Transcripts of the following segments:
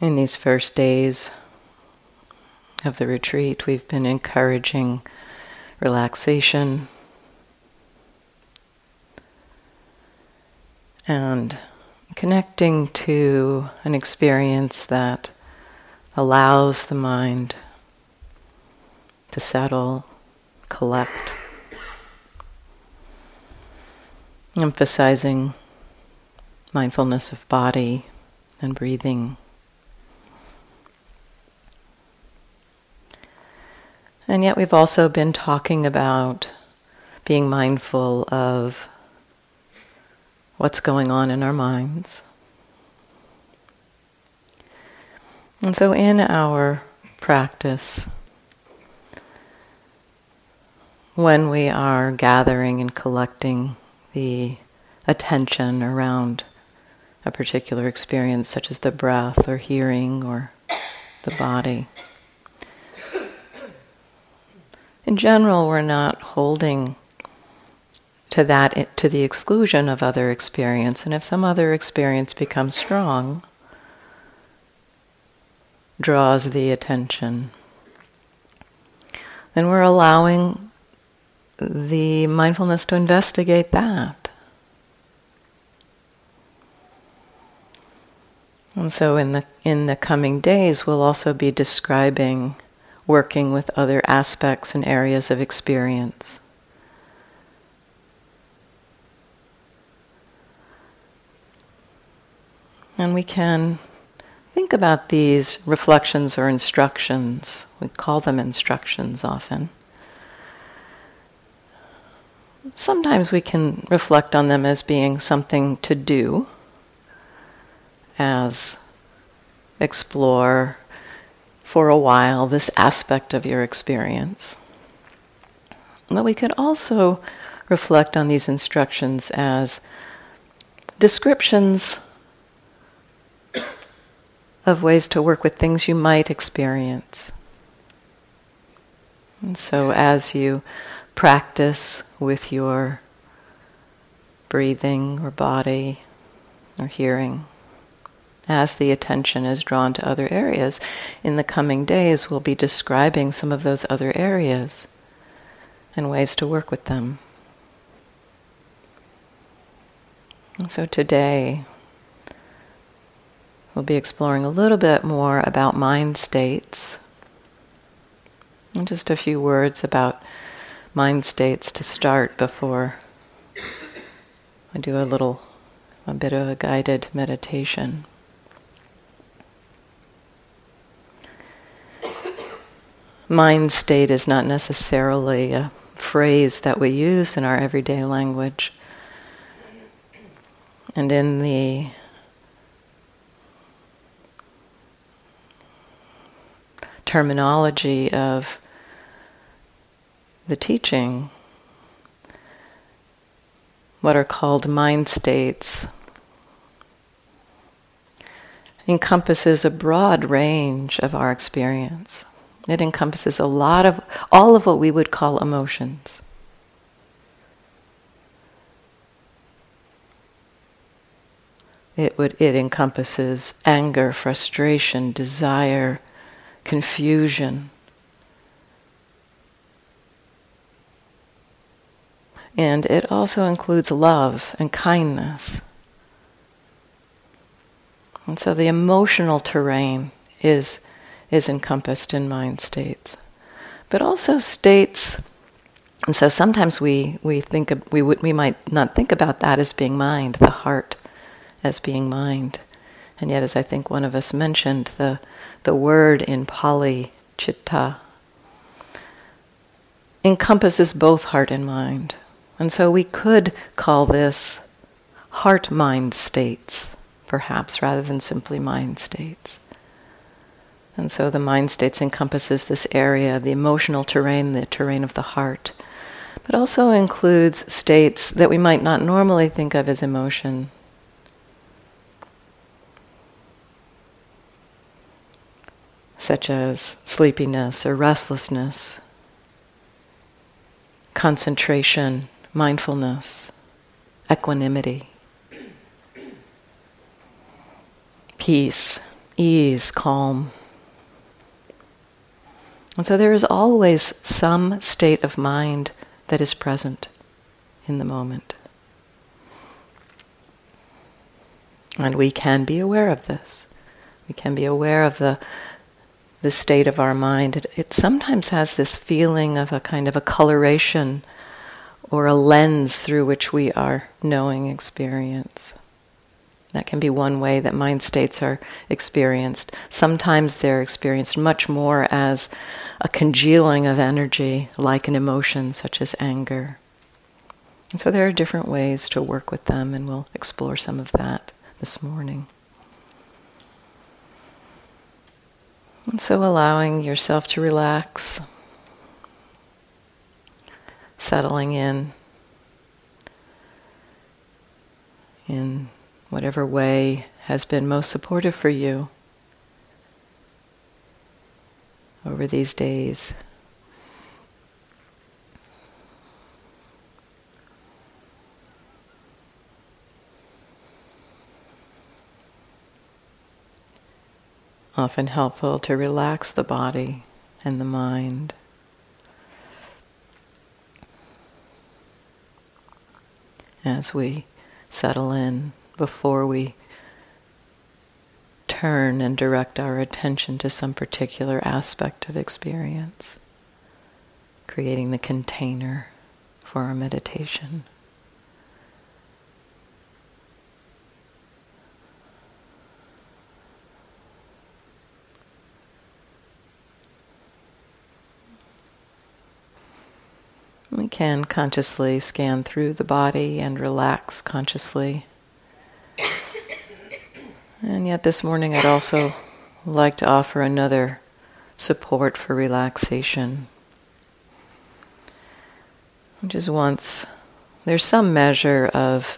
In these first days of the retreat, we've been encouraging relaxation and connecting to an experience that allows the mind to settle, collect, emphasizing mindfulness of body and breathing. And yet, we've also been talking about being mindful of what's going on in our minds. And so, in our practice, when we are gathering and collecting the attention around a particular experience, such as the breath or hearing or the body, in general, we're not holding to that to the exclusion of other experience. And if some other experience becomes strong, draws the attention, then we're allowing the mindfulness to investigate that. And so in the in the coming days we'll also be describing working with other aspects and areas of experience. And we can think about these reflections or instructions. We call them instructions often. Sometimes we can reflect on them as being something to do, as explore for a while this aspect of your experience. But we could also reflect on these instructions as descriptions of ways to work with things you might experience. And so, as you practice with your breathing or body or hearing, as the attention is drawn to other areas. In the coming days, we'll be describing some of those other areas and ways to work with them. And so today, we'll be exploring a little bit more about mind states. And just a few words about mind states to start before I do a little, a bit of a guided meditation. Mind state is not necessarily a phrase that we use in our everyday language. And in the terminology of the teaching, what are called mind states encompasses a broad range of our experience. It encompasses a lot of, all of what we would call emotions. It, would, it encompasses anger, frustration, desire, confusion. And it also includes love and kindness. And so the emotional terrain is is encompassed in mind states. But also states, and so sometimes we, we think we, would, we might not think about that as being mind, the heart as being mind. And yet, as I think one of us mentioned, the, the word in Pali, chitta, encompasses both heart and mind. And so we could call this heart mind states, perhaps, rather than simply mind states. And so the mind states encompasses this area, the emotional terrain, the terrain of the heart, but also includes states that we might not normally think of as emotion. Such as sleepiness or restlessness, concentration, mindfulness, equanimity, peace, ease, calm. And so there is always some state of mind that is present in the moment. And we can be aware of this. We can be aware of the, the state of our mind. It, it sometimes has this feeling of a kind of a coloration or a lens through which we are knowing experience. That can be one way that mind states are experienced. Sometimes they're experienced much more as a congealing of energy, like an emotion such as anger. And so there are different ways to work with them, and we'll explore some of that this morning. And so allowing yourself to relax, settling in in whatever way has been most supportive for you over these days. Often helpful to relax the body and the mind. As we settle in before we turn and direct our attention to some particular aspect of experience, creating the container for our meditation. We can consciously scan through the body and relax consciously. And yet, this morning, I'd also like to offer another support for relaxation, which is once there's some measure of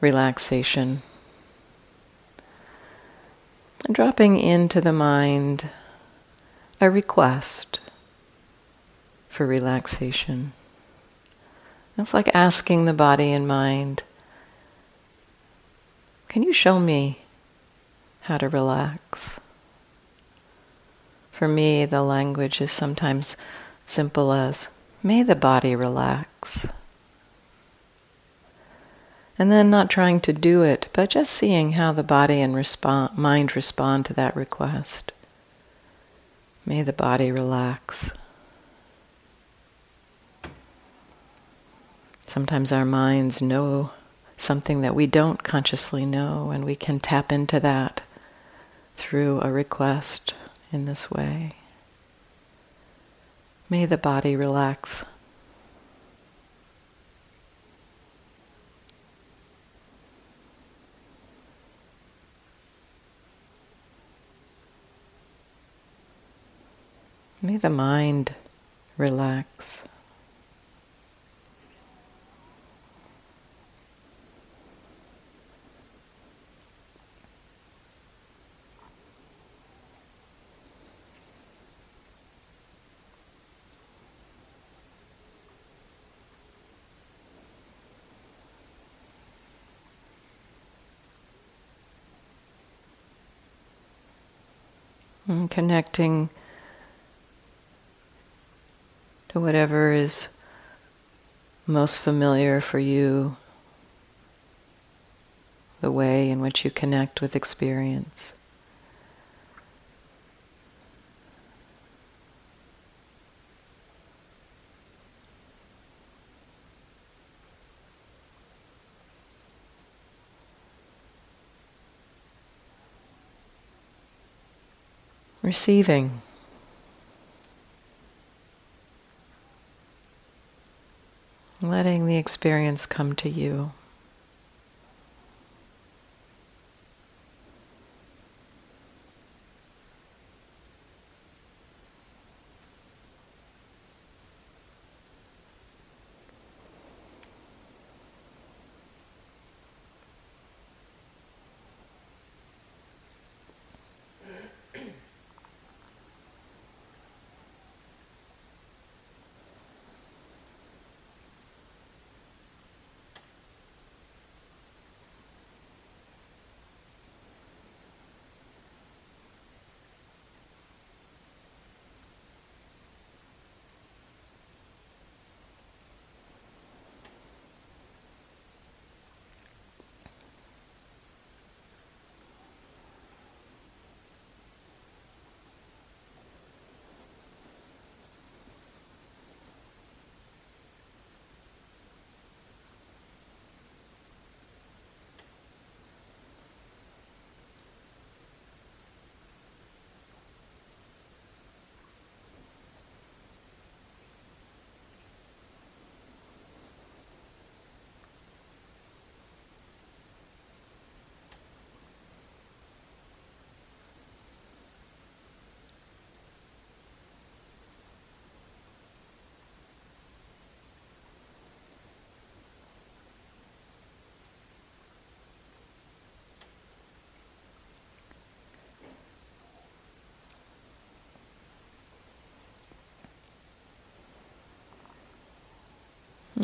relaxation. Dropping into the mind a request for relaxation. It's like asking the body and mind, can you show me how to relax? For me, the language is sometimes simple as, may the body relax. And then not trying to do it, but just seeing how the body and respond, mind respond to that request. May the body relax. Sometimes our minds know something that we don't consciously know, and we can tap into that through a request in this way. May the body relax. May the mind relax. And connecting to whatever is most familiar for you, the way in which you connect with experience. Receiving. Letting the experience come to you.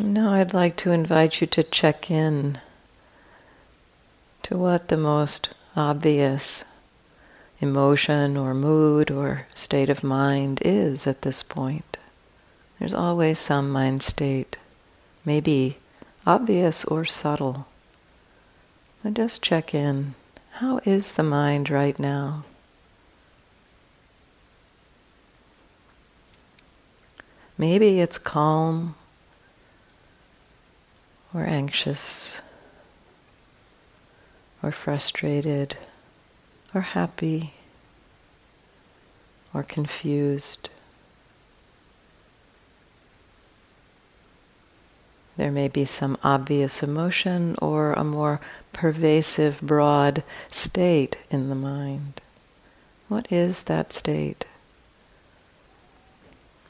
Now I'd like to invite you to check in to what the most obvious emotion or mood or state of mind is at this point. There's always some mind state, maybe obvious or subtle. And just check in. How is the mind right now? Maybe it's calm or anxious or frustrated or happy or confused. There may be some obvious emotion or a more pervasive, broad state in the mind. What is that state?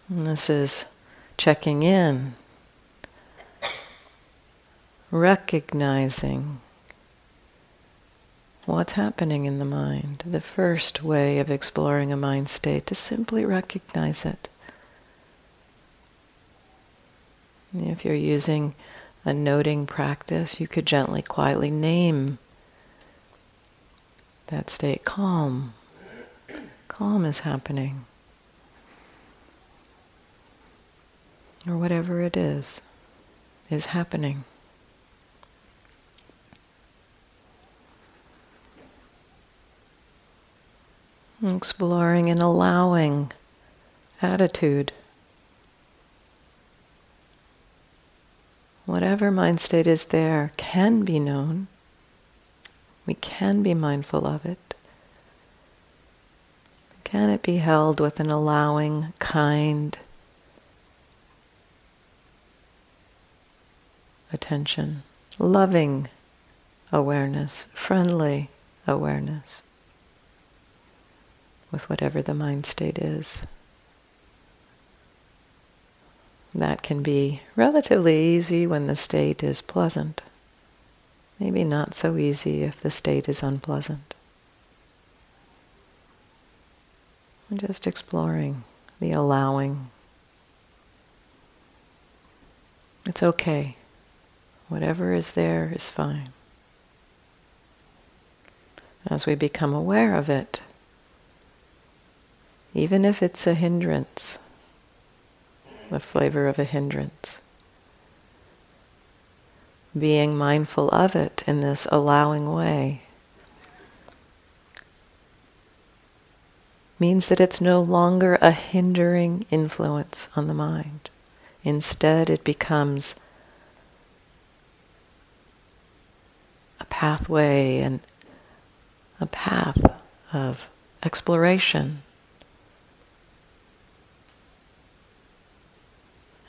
And this is checking in, recognizing what's happening in the mind. The first way of exploring a mind state to simply recognize it. If you're using a noting practice, you could gently, quietly name that state. Calm. Calm is happening. Or whatever it is, is happening. Exploring and allowing attitude. whatever mind state is there can be known. We can be mindful of it. Can it be held with an allowing, kind attention, loving awareness, friendly awareness with whatever the mind state is? That can be relatively easy when the state is pleasant. Maybe not so easy if the state is unpleasant. And just exploring the allowing. It's okay. Whatever is there is fine. As we become aware of it, even if it's a hindrance, the flavor of a hindrance. Being mindful of it in this allowing way means that it's no longer a hindering influence on the mind. Instead, it becomes a pathway and a path of exploration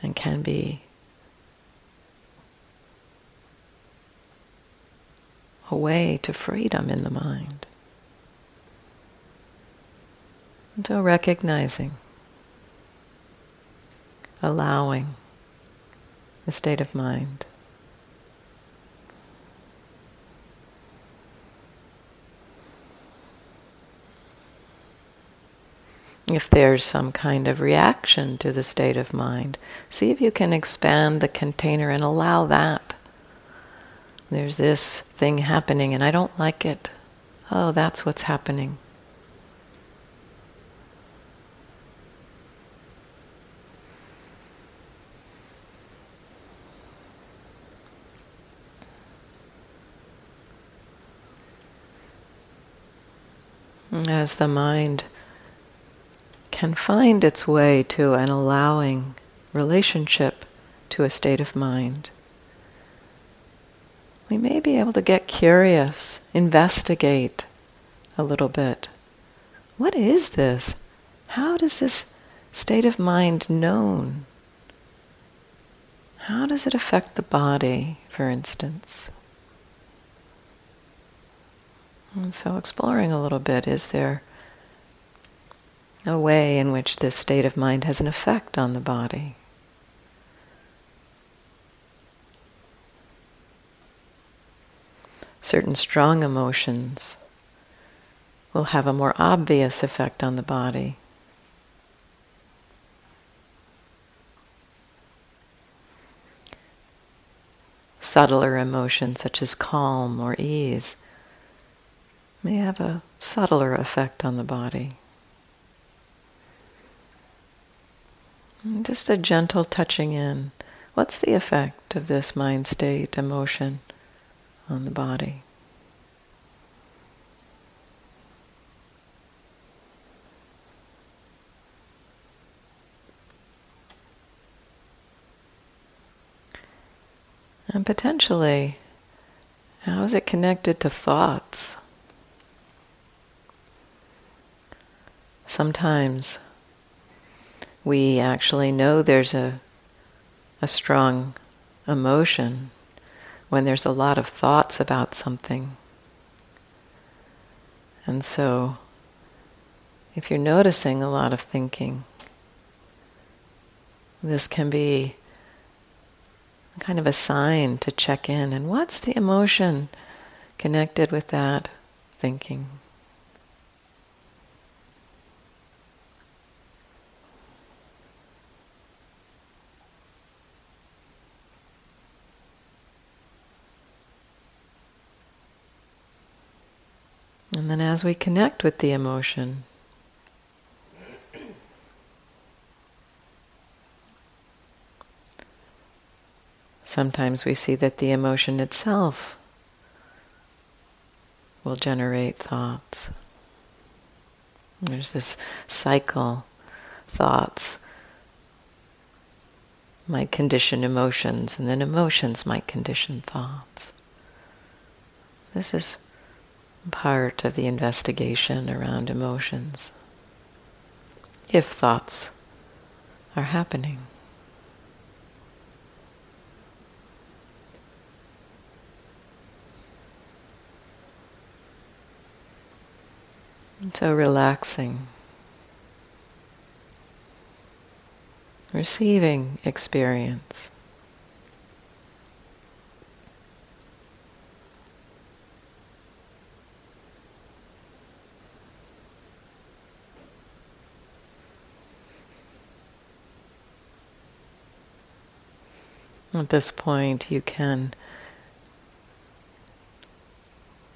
and can be a way to freedom in the mind. So recognizing, allowing the state of mind. If there's some kind of reaction to the state of mind, see if you can expand the container and allow that. There's this thing happening and I don't like it. Oh, that's what's happening. As the mind can find its way to an allowing relationship to a state of mind. We may be able to get curious, investigate a little bit. What is this? How does this state of mind known? How does it affect the body, for instance? And so exploring a little bit, is there a way in which this state of mind has an effect on the body. Certain strong emotions will have a more obvious effect on the body. subtler emotions such as calm or ease may have a subtler effect on the body. And just a gentle touching in. What's the effect of this mind state, emotion on the body? And potentially, how is it connected to thoughts? Sometimes we actually know there's a, a strong emotion when there's a lot of thoughts about something. And so, if you're noticing a lot of thinking, this can be kind of a sign to check in. And what's the emotion connected with that thinking? And then as we connect with the emotion, Sometimes we see that the emotion itself will generate thoughts. There's this cycle. Thoughts might condition emotions, and then emotions might condition thoughts. This is part of the investigation around emotions. If thoughts are happening. So relaxing, receiving experience. At this point, you can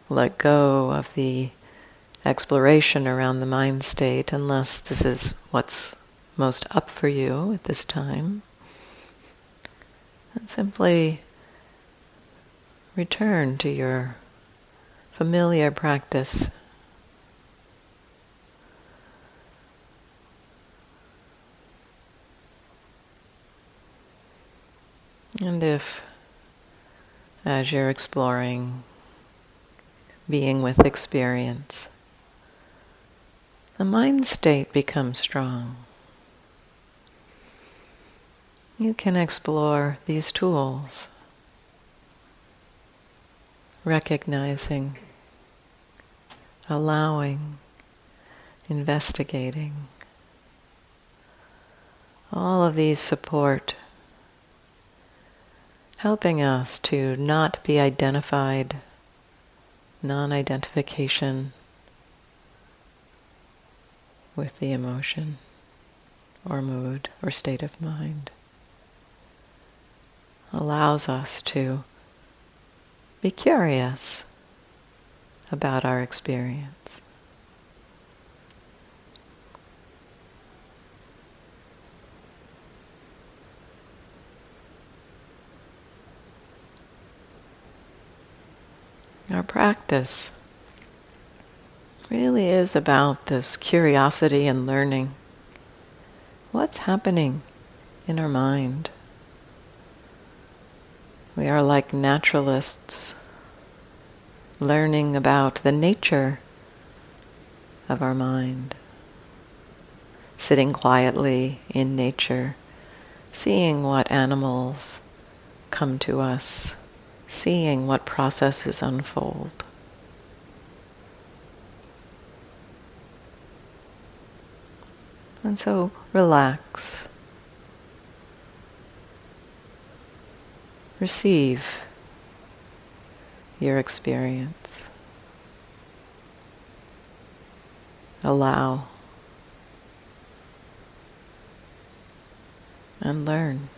let go of the exploration around the mind state unless this is what's most up for you at this time. And simply return to your familiar practice. And if, as you're exploring, being with experience, the mind state becomes strong. You can explore these tools, recognizing, allowing, investigating. All of these support helping us to not be identified, non identification with the emotion or mood or state of mind allows us to be curious about our experience. Our practice really is about this curiosity and learning. What's happening in our mind? We are like naturalists learning about the nature of our mind, sitting quietly in nature, seeing what animals come to us, seeing what processes unfold. And so relax. Receive your experience. Allow and learn.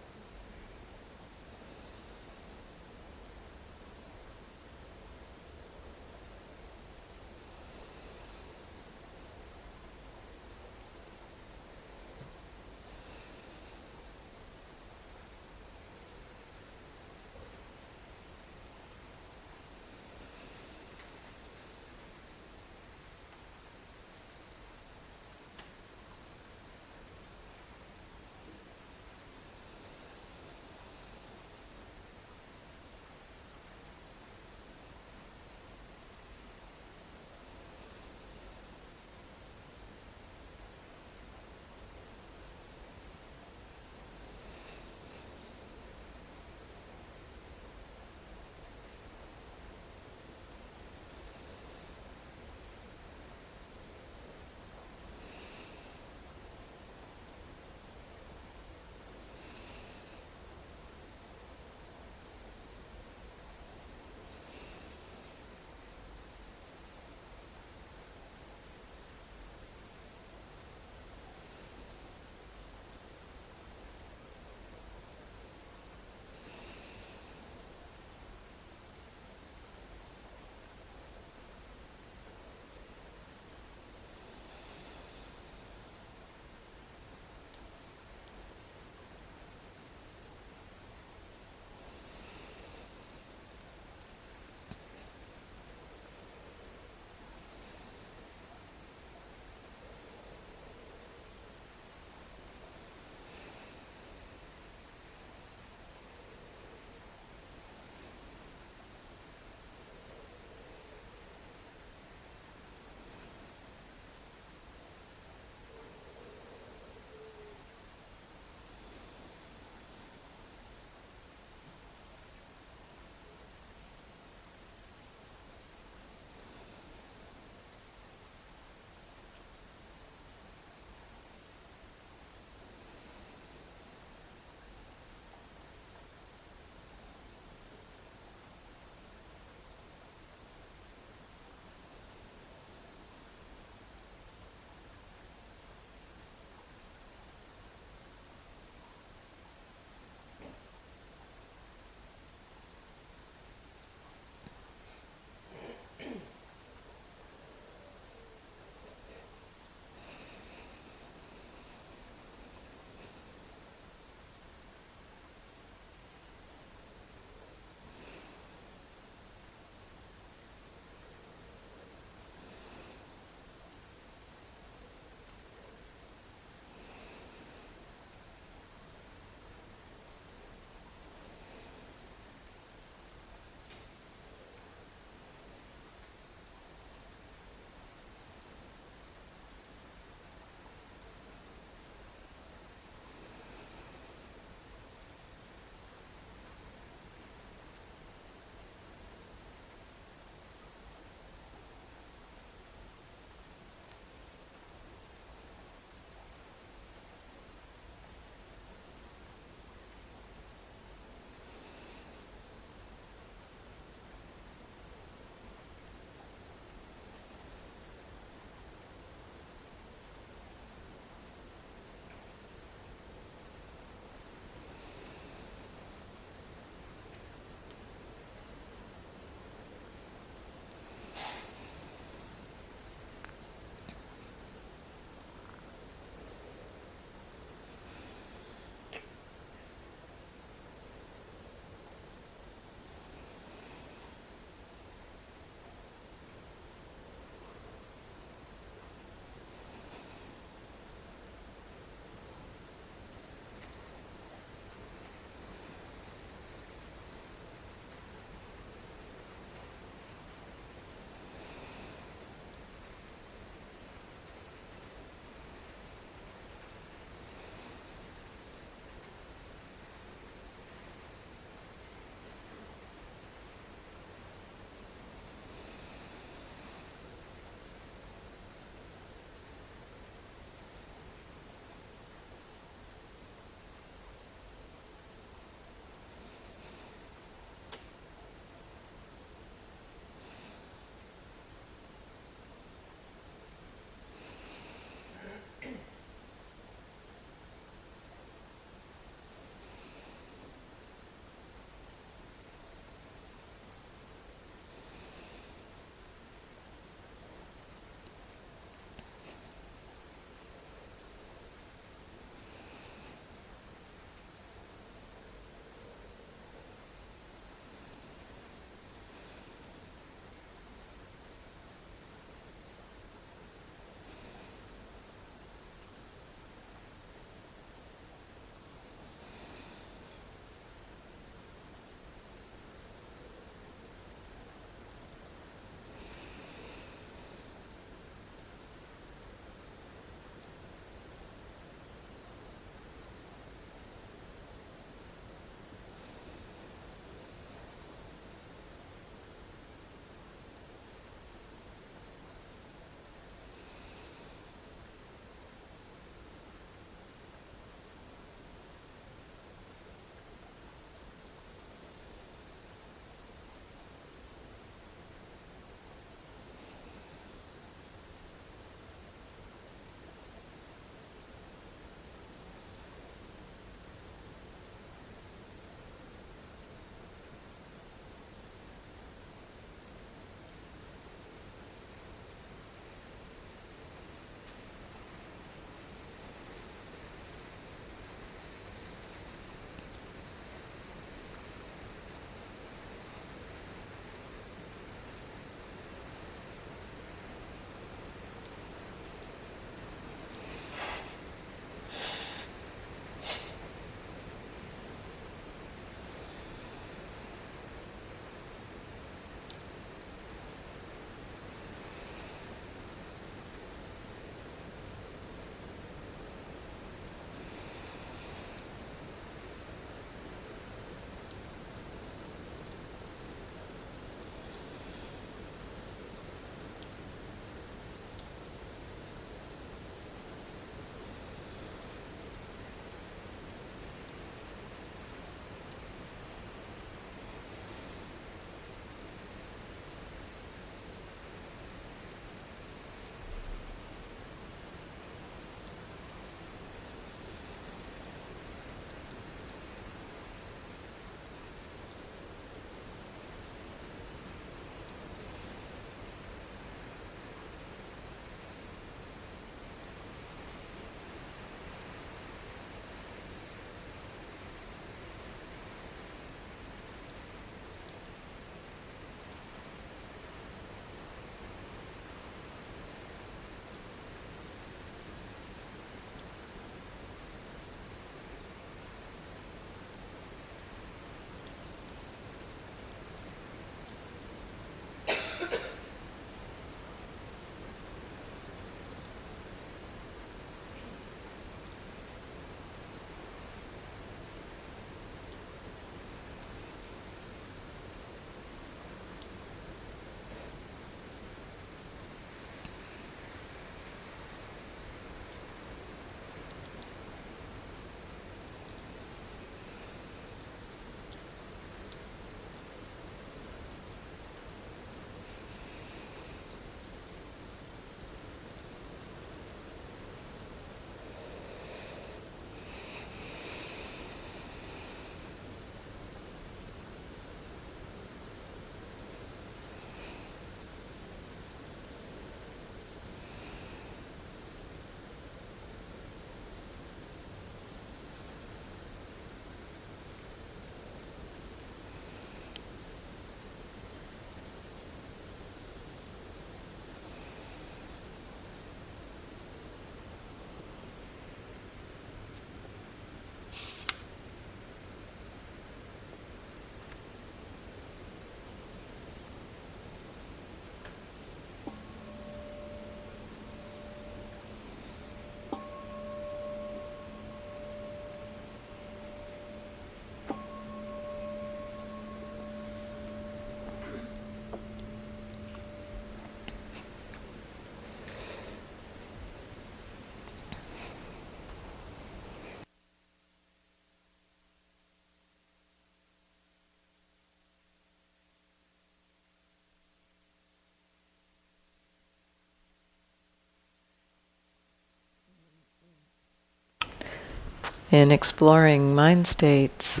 In exploring mind states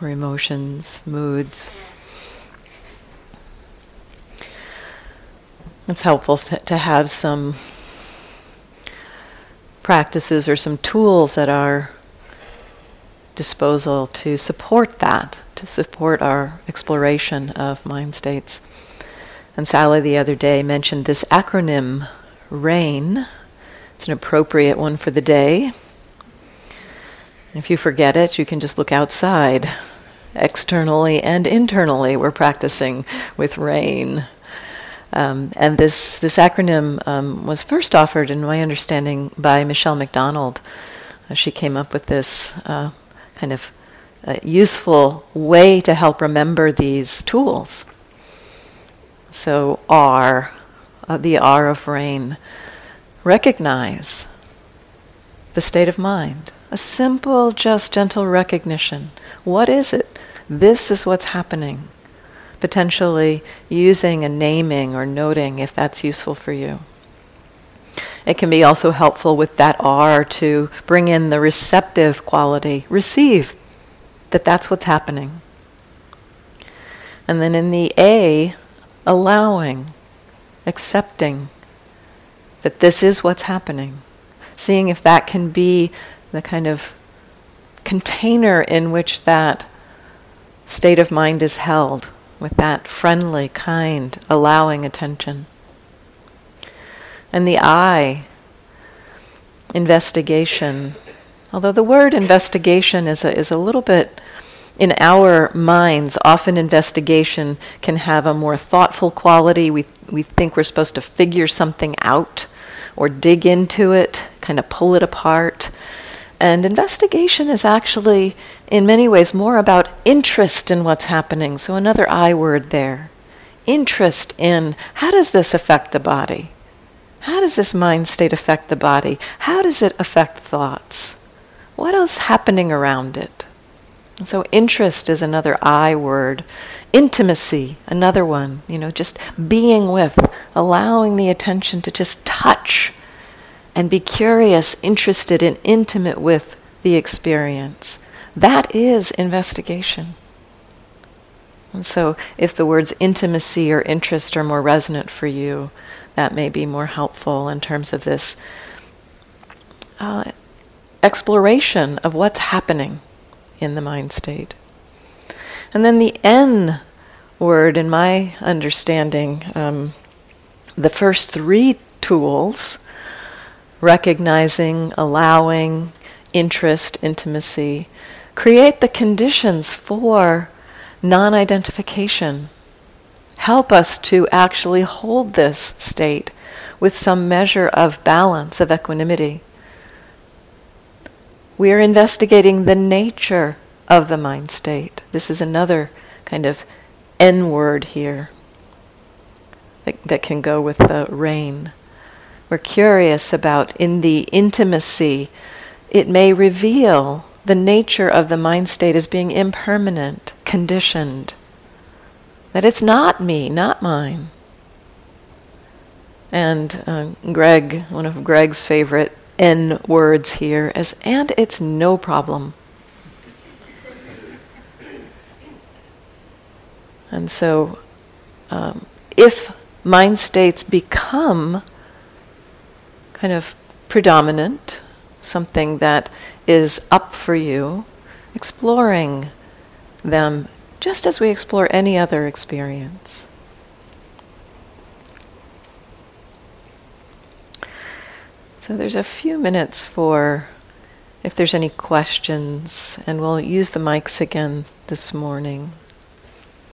or emotions, moods. It's helpful to, have some practices or some tools at our disposal to support that, to support our exploration of mind states. And Sally the other day mentioned this acronym, RAIN. It's an appropriate one for the day. If you forget it, you can just look outside. Externally and internally, we're practicing with RAIN. Um, and this, this acronym um, was first offered, in my understanding, by Michele McDonald. Uh, she came up with this uh, kind of uh, useful way to help remember these tools. So, R, uh, the R of rain, recognize the state of mind. A simple, just, gentle recognition. What is it? This is what's happening potentially using and naming or noting if that's useful for you. It can be also helpful with that R to bring in the receptive quality, receive that that's what's happening. And then in the A, allowing, accepting that this is what's happening, seeing if that can be the kind of container in which that state of mind is held with that friendly, kind, allowing attention. And the I, investigation. Although the word investigation is a, is a little bit, in our minds, often investigation can have a more thoughtful quality. We, we think we're supposed to figure something out or dig into it, kind of pull it apart. And investigation is actually, in many ways, more about interest in what's happening. So, another I word there. Interest in how does this affect the body? How does this mind state affect the body? How does it affect thoughts? What else happening around it? And so interest is another I word. Intimacy, another one. You know, just being with, allowing the attention to just touch and be curious, interested, and intimate with the experience. That is investigation. And so, if the words intimacy or interest are more resonant for you, that may be more helpful in terms of this uh, exploration of what's happening in the mind state. And then the N word, in my understanding, um, the first three tools recognizing, allowing, interest, intimacy, create the conditions for non identification. Help us to actually hold this state with some measure of balance, of equanimity. We are investigating the nature of the mind state. This is another kind of N word here that, that can go with the rain we're curious about in the intimacy, it may reveal the nature of the mind state as being impermanent, conditioned. That it's not me, not mine. And uh, Greg, one of Greg's favorite N words here is, and it's no problem. And so, um, if mind states become kind of predominant, something that is up for you, exploring them just as we explore any other experience. So there's a few minutes for if there's any questions, and we'll use the mics again this morning.